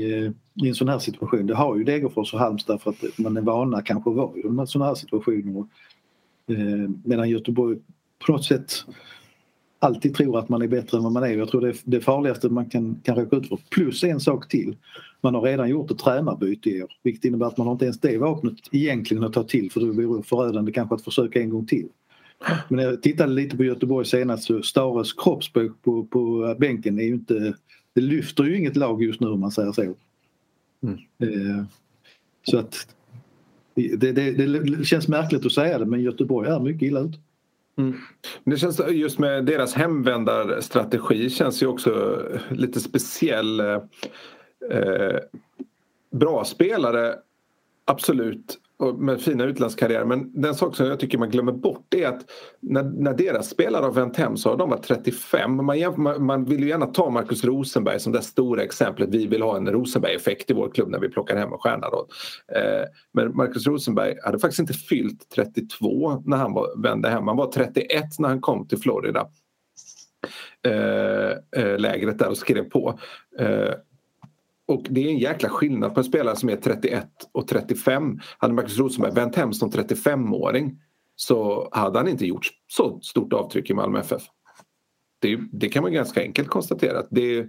i en sån här situation. Det har ju Degerfors och Halmstad för att man är vana kanske att vara i sådana här situationer. Eh, medan Göteborg på något sätt alltid tror att man är bättre än vad man är. Jag tror det är det farligaste man kan, kan råka ut för. Plus en sak till. Man har redan gjort ett tränarbyte i år vilket innebär att man har inte ens det vapnet egentligen att ta till för det vore förödande kanske att försöka en gång till. Men jag tittade lite på Göteborg senast så Stares kroppsspråk på, på bänken är ju inte det lyfter ju inget lag just nu om man säger så. Mm. Eh, så att det, det, det, känns märkligt att säga det men Göteborg är mycket illa ute. Mm. Det känns just med deras hemvändarstrategi känns ju också lite speciell. Eh, eh bra spelare, absolut med fina utlandskarriärer. Men den sak som jag tycker man glömmer bort är att när, när deras spelare har vänt hem så har de varit 35. Man, man, man vill ju gärna ta Marcus Rosenberg som det stora exemplet. Vi vill ha en Rosenberg-effekt i vår klubb när vi plockar hem en stjärna. Då. Eh, men Marcus Rosenberg hade faktiskt inte fyllt 32 när han var, vände hem. Han var 31 när han kom till Florida. Eh, eh, lägret där och skrev på. Eh, och det är en jäkla skillnad på en spelare som är 31 och 35. Hade Marcus Rosenberg vänt hem som 35-åring så hade han inte gjort så stort avtryck i Malmö FF. Det, det kan man ganska enkelt konstatera. Det,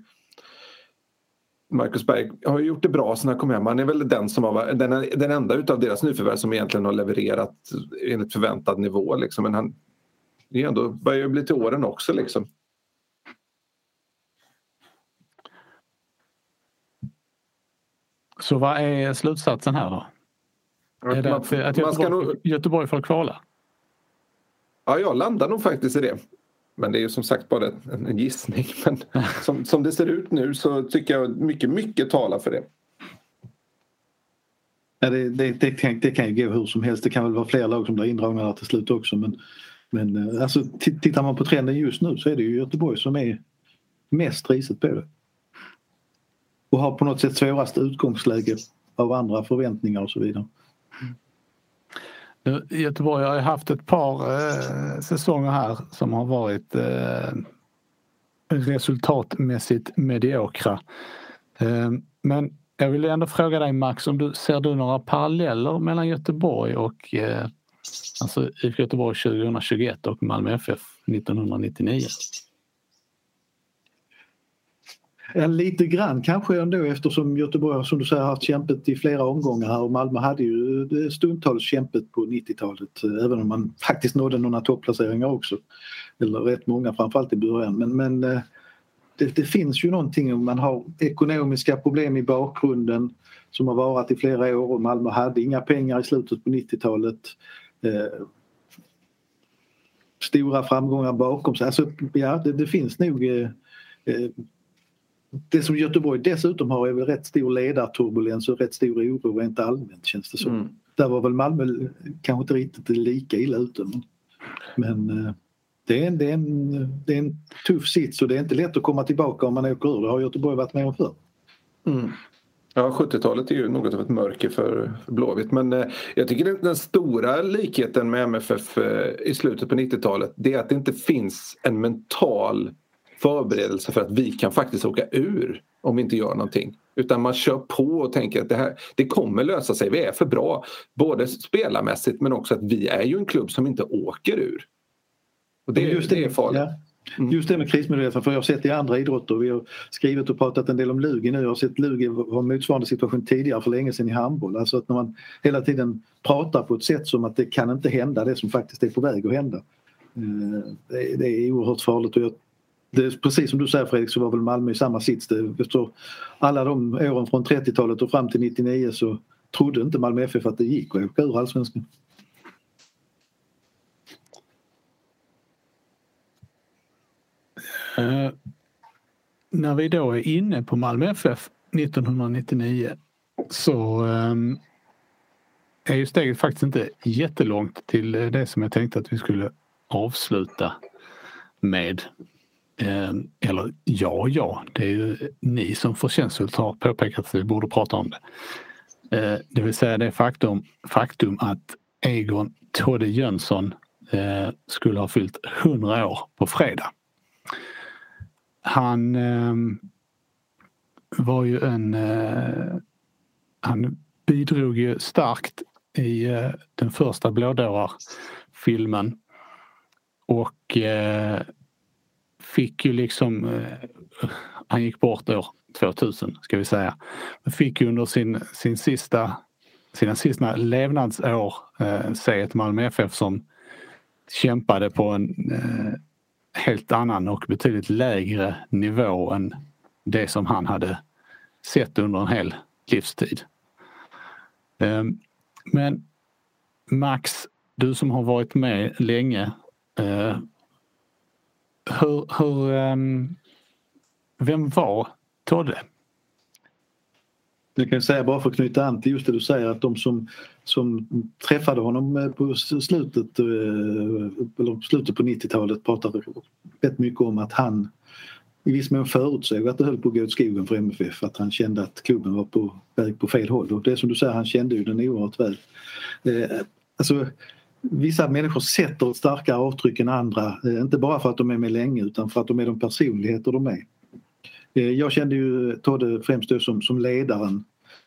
Marcus Berg har gjort det bra sen han kom hem. Han är väl den, som har, den, den enda utav deras nyförvärv som egentligen har levererat enligt förväntad nivå. Liksom. Men han det är ändå, börjar bli till åren också. Liksom. Så vad är slutsatsen här då? Att är det att, att Göteborg, nog... Göteborg får kvala? Ja, jag landar nog faktiskt i det. Men det är ju som sagt bara en gissning. Men som, som det ser ut nu så tycker jag mycket, mycket talar för det. Ja, det, det, det, kan, det kan ju gå hur som helst. Det kan väl vara fler lag som blir indragna till slut också. Men, men eh, alltså, tittar man på trenden just nu så är det ju Göteborg som är mest riset på det. Och har på något sätt svårast utgångsläge av andra förväntningar och så vidare. Mm. Göteborg har ju haft ett par eh, säsonger här som har varit eh, resultatmässigt mediokra. Eh, men jag vill ändå fråga dig Max, om du, ser du några paralleller mellan Göteborg och eh, alltså Göteborg 2021 och Malmö FF 1999? Ja, eh, lite grann kanske ändå eftersom Göteborg som du säger har haft kämpet i flera omgångar här och Malmö hade ju eh, stundtals kämpet på 90-talet eh, även om man faktiskt nådde några topplaceringar också. Eller rätt många framförallt i början men, men det, det, finns ju någonting om man har ekonomiska problem i bakgrunden som har varat i flera år och Malmö hade inga pengar i slutet på 90-talet. Eh, stora framgångar bakom sig. Alltså, ja, det, det finns nog eh det som Göteborg dessutom har är väl rätt stor ledarturbulens och rätt stor oro rent allmänt känns det som. Mm. Där var väl Malmö kanske inte riktigt lika illa ute. Men, eh, det, är en, det, är en, det är en tuff sits och det är inte lätt att komma tillbaka om man åker ur. Det har Göteborg varit med om förr. Mm. Ja, 70-talet är ju något av ett mörker för Blåvitt men eh, jag tycker den, den, stora likheten med MFF eh, i slutet på 90-talet det är att det inte finns en mental förberedelse för att vi kan faktiskt åka ur om vi inte gör någonting. Utan man kör på och tänker att det här det kommer lösa sig. Vi är för bra. Både spelarmässigt men också att vi är ju en klubb som inte åker ur. Och det, just det, det är farligt. Ja. Mm. Just det med krismedvetenhet, för jag har sett det i andra idrotter. Vi har skrivit och pratat en del om Lugi nu. Jag har sett Lugi ha motsvarande situation tidigare för länge sedan i handboll. Alltså att när man hela tiden pratar på ett sätt som att det kan inte hända det som faktiskt är på väg att hända. Eh, det är oerhört farligt och jag det, precis som du säger Fredrik så var väl Malmö i samma sits. Det, efter alla de åren från 30-talet och fram till 99 så trodde inte Malmö FF att det gick att åka ur allsvenskan. Uh, när vi då är inne på Malmö FF 1999 så um, är ju steget faktiskt inte jättelångt till det som jag tänkte att vi skulle avsluta med. Eh, eller ja, ja, det är ju ni som förtjänstfullt har påpekat att vi borde prata om det. Eh, det vill säga det faktum, faktum att Egon Todde Jönsson eh, skulle ha fyllt 100 år på fredag. Han ehm, var ju en... han bidrog ju starkt i den första Blådårar-filmen och fick ju liksom, eh, han gick bort år 2000 ska vi säga, men fick ju under sin, sin sista, sina sista levnadsår eh, se ett Malmö FF som kämpade på en eh, helt annan och betydligt lägre nivå än det som han hade sett under en hel livstid. Eh, men Max, du som har varit med länge eh, hur, hur, um, vem var Todde? Jag kan säga bara för att knyta an till just det du säger att de som, som träffade honom eh, eh, på slutet, eller slutet på 90-talet pratade rätt mycket om att han i viss mån förutsåg att det höll på att gå åt skogen för MFF. Att han kände att klubben var på väg på fel håll. Och det som du säger, han kände ju den oerhört väl. Eh, alltså, vissa människor sätter starkare avtryck än andra. Eh, inte bara för att de är med länge utan för att de är de personligheter de är. Eh, jag kände ju Todde främst då som, som ledaren,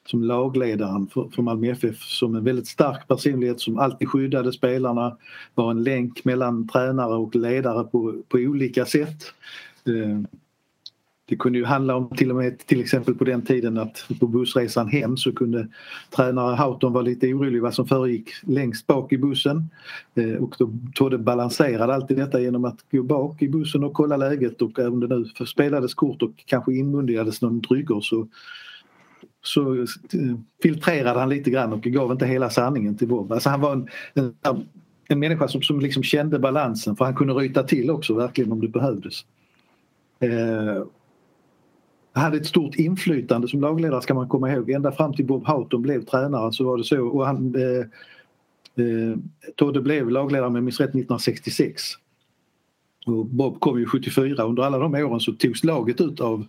som lagledaren för, för Malmö FF som en väldigt stark personlighet som alltid skyddade spelarna, var en länk mellan tränare och ledare på, på olika sätt. Eh, det kunde ju handla om till och med till exempel på den tiden att på bussresan hem så kunde tränare Houghton vara lite orolig vad som föregick längst bak i bussen. Eh, och då Todde balanserade alltid detta genom att gå bak i bussen och kolla läget och om det nu spelades kort och kanske inmundigades någon drycker så så eh, filtrerade han lite grann och gav inte hela sanningen till Bob. Alltså han var en, en en människa som, som liksom kände balansen för han kunde ryta till också verkligen om det behövdes. Eh, hade ett stort inflytande som lagledare ska man komma ihåg. Ända fram till Bob Houghton blev tränare så var det så. Och han, eh, eh, Todde blev lagledare med jag minns rätt 1966. Och Bob kom ju 74. Under alla de åren så togs laget ut av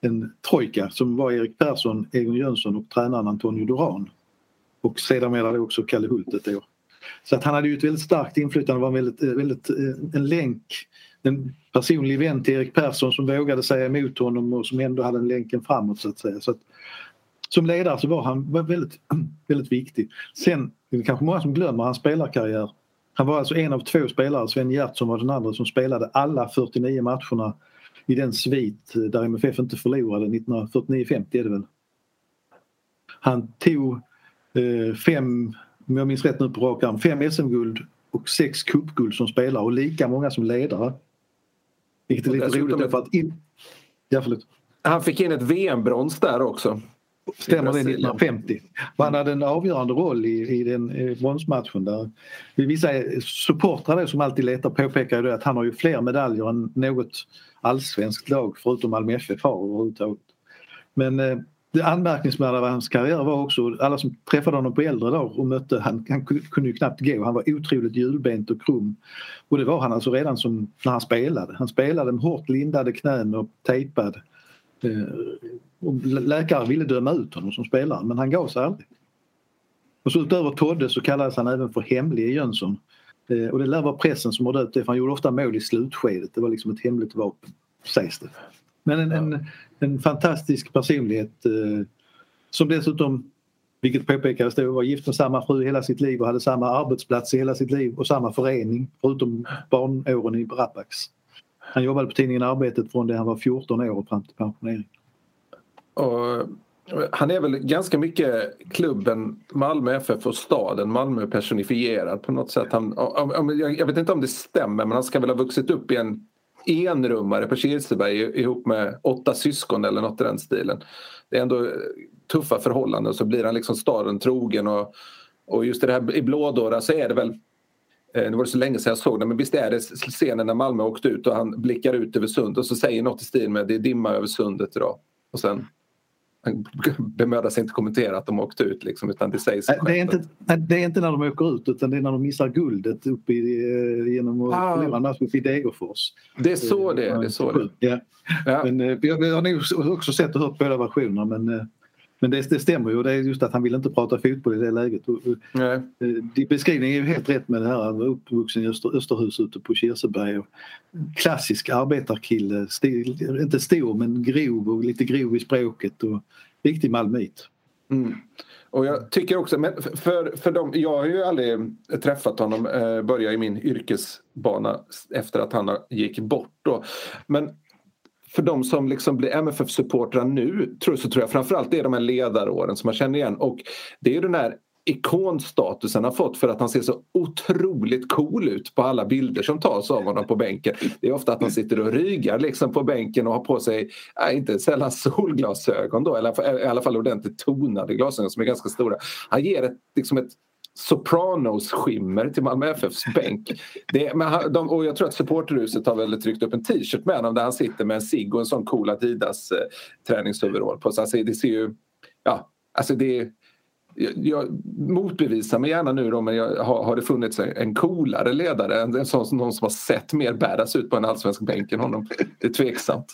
en trojka som var Erik Persson, Egon Jönsson och tränaren Antonio Duran. Och sedermera också Kalle Hult ett år. Så att han hade ju ett väldigt starkt inflytande, var en, väldigt, eh, väldigt, eh, en länk, en personlig vän till Erik Persson som vågade säga emot honom och som ändå hade en länken framåt så att säga. Så att, som ledare så var han väldigt, väldigt viktig. Sen det är kanske många som glömmer hans spelarkarriär. Han var alltså en av två spelare, Sven Gertsson var den andra, som spelade alla 49 matcherna i den svit där MFF inte förlorade 1949-50 är det väl. Han tog eh, fem om jag minns rätt nu på rak arm, fem SM-guld och sex cupguld som spelare och lika många som ledare. Vilket är lite roligt för att... In... Ja, förlåt. Han fick in ett VM-brons där också. Stämmer det, 1950. han hade en avgörande roll i, i den bronsmatchen. Där. Vissa supportrar som alltid letar påpekar ju att han har ju fler medaljer än något allsvenskt lag förutom Malmö FF har överhuvudtaget. Men eh, det anmärkningsvärda med hans karriär var också alla som träffade honom på äldre dagar och mötte han, han kunde ju knappt gå. Han var otroligt hjulbent och krum. Och det var han alltså redan som när han spelade. Han spelade med hårt lindade knän och tejpad. Eh, och läkare ville döma ut honom som spelare men han gav sig aldrig. Och så utöver Todde så kallades han även för Hemlige Jönsson. Eh, och det lär vara pressen som har döpt det för han gjorde ofta mål i slutskedet. Det var liksom ett hemligt vapen, sägs det. Men en, en, en fantastisk personlighet eh, som dessutom, vilket påpekades då, var gift med samma fru hela sitt liv och hade samma arbetsplats i hela sitt liv och samma förening förutom barnåren i Rapax. Han jobbade på tidningen Arbetet från det han var 14 år och fram till pensionering. Och han är väl ganska mycket klubben Malmö FF och staden Malmö personifierad på något sätt. Han, jag vet inte om det stämmer men han ska väl ha vuxit upp i en enrummare på Kirseberg ihop med åtta syskon eller något i den stilen. Det är ändå eh, tuffa förhållanden så blir han liksom staden trogen och, och just det här i Blådåra så är det väl eh, nu var det så länge sedan jag såg det men visst är det scenen när Malmö åkte ut och han blickar ut över sundet och så säger något i stil med det är dimma över sundet idag. Och sen han bemödar sig inte kommentera att de åkte ut liksom, utan det sägs det är, inte, det är inte när de åker ut utan det är när de missar guldet upp i, eh, genom att ah. förlora en match uppe i Degerfors. Det är så det är. Det är, så det. Ja. Ja. Men, eh, jag har nog också sett och hört båda versionerna men eh, men det, det stämmer ju. Det är just att han vill inte prata fotboll i det läget. Nej. Beskrivningen är ju helt rätt med det här. Han var uppvuxen i Öster, Österhus ute på Kirseberg. klassisk arbetarkille. Stil, inte stor men grov och lite grov i språket. Och riktig malmöit. Mm. Och jag tycker också, men för, för dem, jag har ju aldrig träffat honom, eh, började i min yrkesbana efter att han gick bort då. Men för de som liksom blir MFF-supportrar nu tror, så tror jag framförallt det är de här ledaråren som man känner igen och det är den här ikonstatusen han fått för att han ser så otroligt cool ut på alla bilder som tas av honom på bänken. Det är ofta att han sitter och rygar liksom på bänken och har på sig, äh, inte sällan solglasögon då, eller i alla fall ordentligt tonade glasögon som är ganska stora. Han ger ett, liksom ett Sopranos-skimmer till Malmö FFs bänk. Det, men de, och jag tror att supporterhuset har väl tryckt upp en t-shirt med honom där han sitter med en cigg och en sån cool Adidas eh, träningsoverall på. sig. alltså, det ser ju... Ja, alltså det jag, jag motbevisar mig gärna nu då men jag, har, har det funnits en coolare ledare? En, en sån någon som har sett mer badass ut på en allsvensk bänk än honom? Det är tveksamt.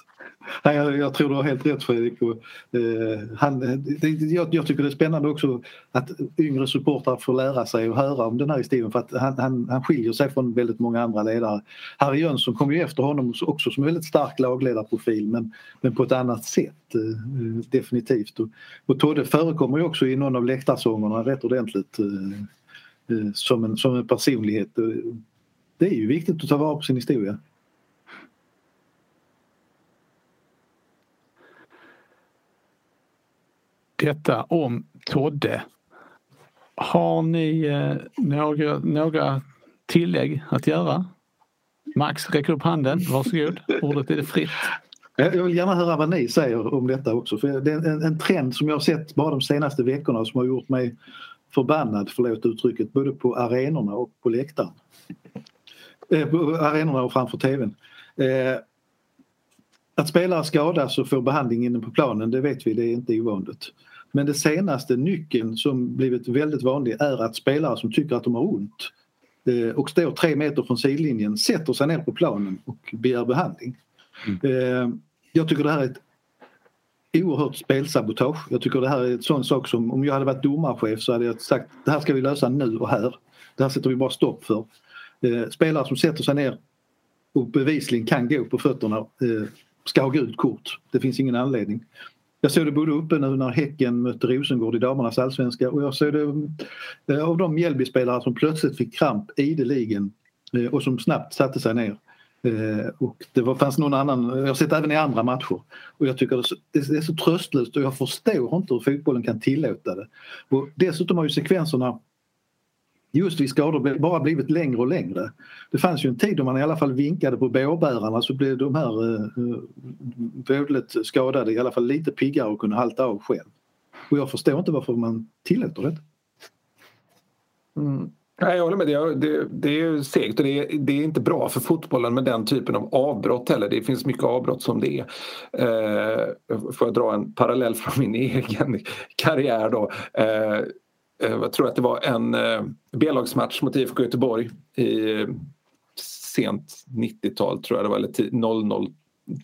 Nej, jag, jag, tror du har helt rätt Fredrik. Och, eh, han, eh, det, jag, jag, tycker det är spännande också att yngre supportrar får lära sig och höra om den här historien för att han, han, han skiljer sig från väldigt många andra ledare. Harry Jönsson kom ju efter honom också som en väldigt stark lagledarprofil men, men på ett annat sätt eh, eh definitivt. Och, och Todde förekommer ju också i någon av läktarsångerna rätt ordentligt eh, eh som, en, som en personlighet. Det är ju viktigt att ta vara på sin historia. Detta om Todde. Har ni eh, några, några tillägg att göra? Max räck upp handen, varsågod. Ordet är fritt. Jag vill gärna höra vad ni säger om detta också. För det är en, en trend som jag har sett bara de senaste veckorna som har gjort mig förbannad, förlåt uttrycket, både på arenorna och på läktaren. Eh, på arenorna och framför tvn. Eh, att spelare skadas och får behandling inne på planen, det vet vi, det är inte ovanligt. Men det senaste nyckeln som blivit väldigt vanlig är att spelare som tycker att de har ont eh, och står tre meter från sidlinjen sätter sig ner på planen och begär behandling. Mm. Eh, jag tycker det här är ett oerhört spelsabotage. Jag tycker det här är en sån sak som om jag hade varit domarchef så hade jag sagt det här ska vi lösa nu och här. Det här sätter vi bara stopp för. Eh, spelare som sätter sig ner och bevisligen kan gå på fötterna ska ha gult kort. Det finns ingen anledning. Jag såg det både uppe nu när Häcken mötte Rosengård i damernas allsvenska och jag såg det eh, av de Mjällbyspelare som plötsligt fick kramp ideligen eh, och som snabbt satte sig ner. Eh, och det var, fanns någon annan, jag har sett även i andra matcher. Och jag tycker det är så tröstlöst och jag förstår inte hur fotbollen kan tillåta det. Och dessutom har ju sekvenserna just vid skador bara blivit längre och längre. Det fanns ju en tid då man i alla fall vinkade på båbärarna så blev de här eh, vådligt skadade i alla fall lite piggare och kunde halta av själv. Och jag förstår inte varför man tillåter det. Mm. Nej, jag håller med. Det, det, det är segt och det är, det är, inte bra för fotbollen med den typen av avbrott heller. Det finns mycket avbrott som det är. Eh, får jag dra en parallell från min egen karriär då. Eh, Eh, jag tror att det var en eh, B-lagsmatch mot IFK Göteborg i eh, sent 90-tal tror jag det var, eller 00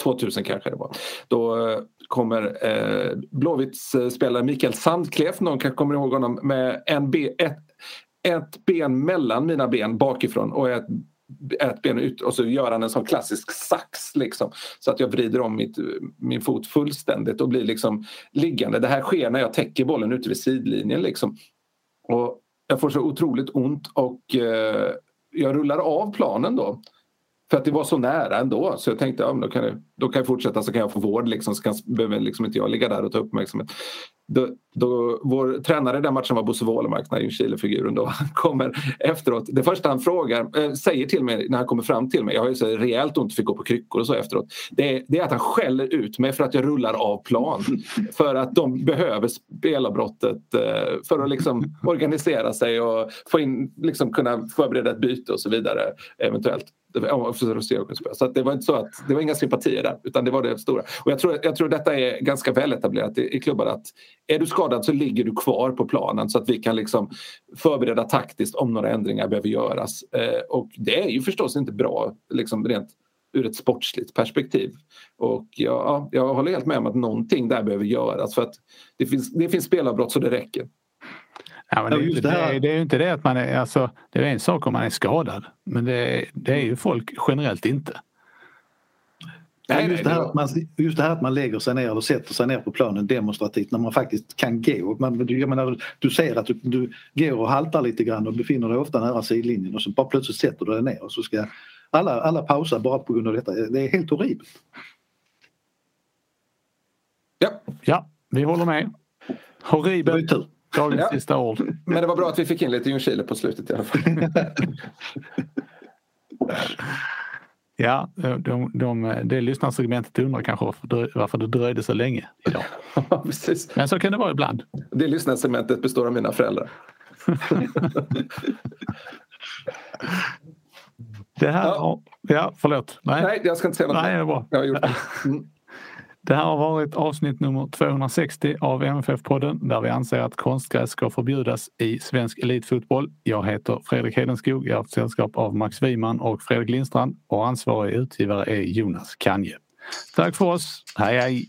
2000 kanske det var. Då kommer eh, Blåvitts spelare Mikael Sandklef... någon kanske kommer ihåg honom, med en be, ett, ett ben mellan mina ben bakifrån och ett ett ben ut och så gör han en sån klassisk sax liksom. Så att jag vrider om mitt, min fot fullständigt och blir liksom liggande. Det här sker när jag täcker bollen ute vid sidlinjen liksom. Och jag får så otroligt ont och eh, jag rullar av planen då. För att det var så nära ändå så jag tänkte ja, då, kan jag, då kan jag fortsätta så kan jag få vård. Liksom, så kan, behöver liksom inte jag ligga där och ta uppmärksamhet. Då, då, vår tränare i den matchen var Bosse Wålemark, den Ljungskile-figuren. Kommer efteråt. Det första han frågar, äh, säger till mig när han kommer fram till mig, jag har ju så rejält ont och fick gå på kryckor och så efteråt. Det är, det är att han skäller ut mig för att jag rullar av plan. För att de behöver spelavbrottet äh, för att liksom organisera sig och få in, liksom kunna förbereda ett byte och så vidare eventuellt. Så det var inte så att det var inga sympatier där utan det var det stora. Och jag tror, jag tror detta är ganska väl etablerat i, i klubbar att är du skadad så ligger du kvar på planen så att vi kan liksom förbereda taktiskt om några ändringar behöver göras. Eh, och det är ju förstås inte bra liksom rent ur ett sportsligt perspektiv. Och ja, jag håller helt med om att någonting där behöver göras för att det finns, det finns spelavbrott så det räcker. Ja, men det, är ju, det, det, är ju inte det att man är, alltså, det är en sak om man är skadad men det, det är ju folk generellt inte. Nej, just, det här att man, just det här att man lägger sig ner eller sätter sig ner på planen demonstrativt när man faktiskt kan gå. Man, jag menar, du ser att du, du går och haltar lite grann och befinner dig ofta nära sidlinjen och så bara plötsligt sätter du dig ner och så ska alla, alla pausa bara på grund av detta. Det är helt horribelt. Ja, ja vi håller med. Horribelt. Dagens ja. sista ord. Men det var bra att vi fick in lite Ljungskile på slutet i alla fall. Ja, de, de, det lyssnarsegmentet undrar kanske varför, varför det dröjde så länge idag. Precis. Men så kan det vara ibland. Det lyssnarsegmentet består av mina föräldrar. det här... Ja, ja förlåt. Nej. Nej, jag ska inte säga något. Nej, det är bra. Jag har gjort det. Mm. Det här har varit avsnitt nummer 260 av MFF-podden där vi anser att konstgräs ska förbjudas i svensk elitfotboll. Jag heter Fredrik Hedenskog, jag har haft sällskap av Max Wiman och Fredrik Lindstrand och ansvarig utgivare är Jonas Kanje. Tack för oss, hej hej!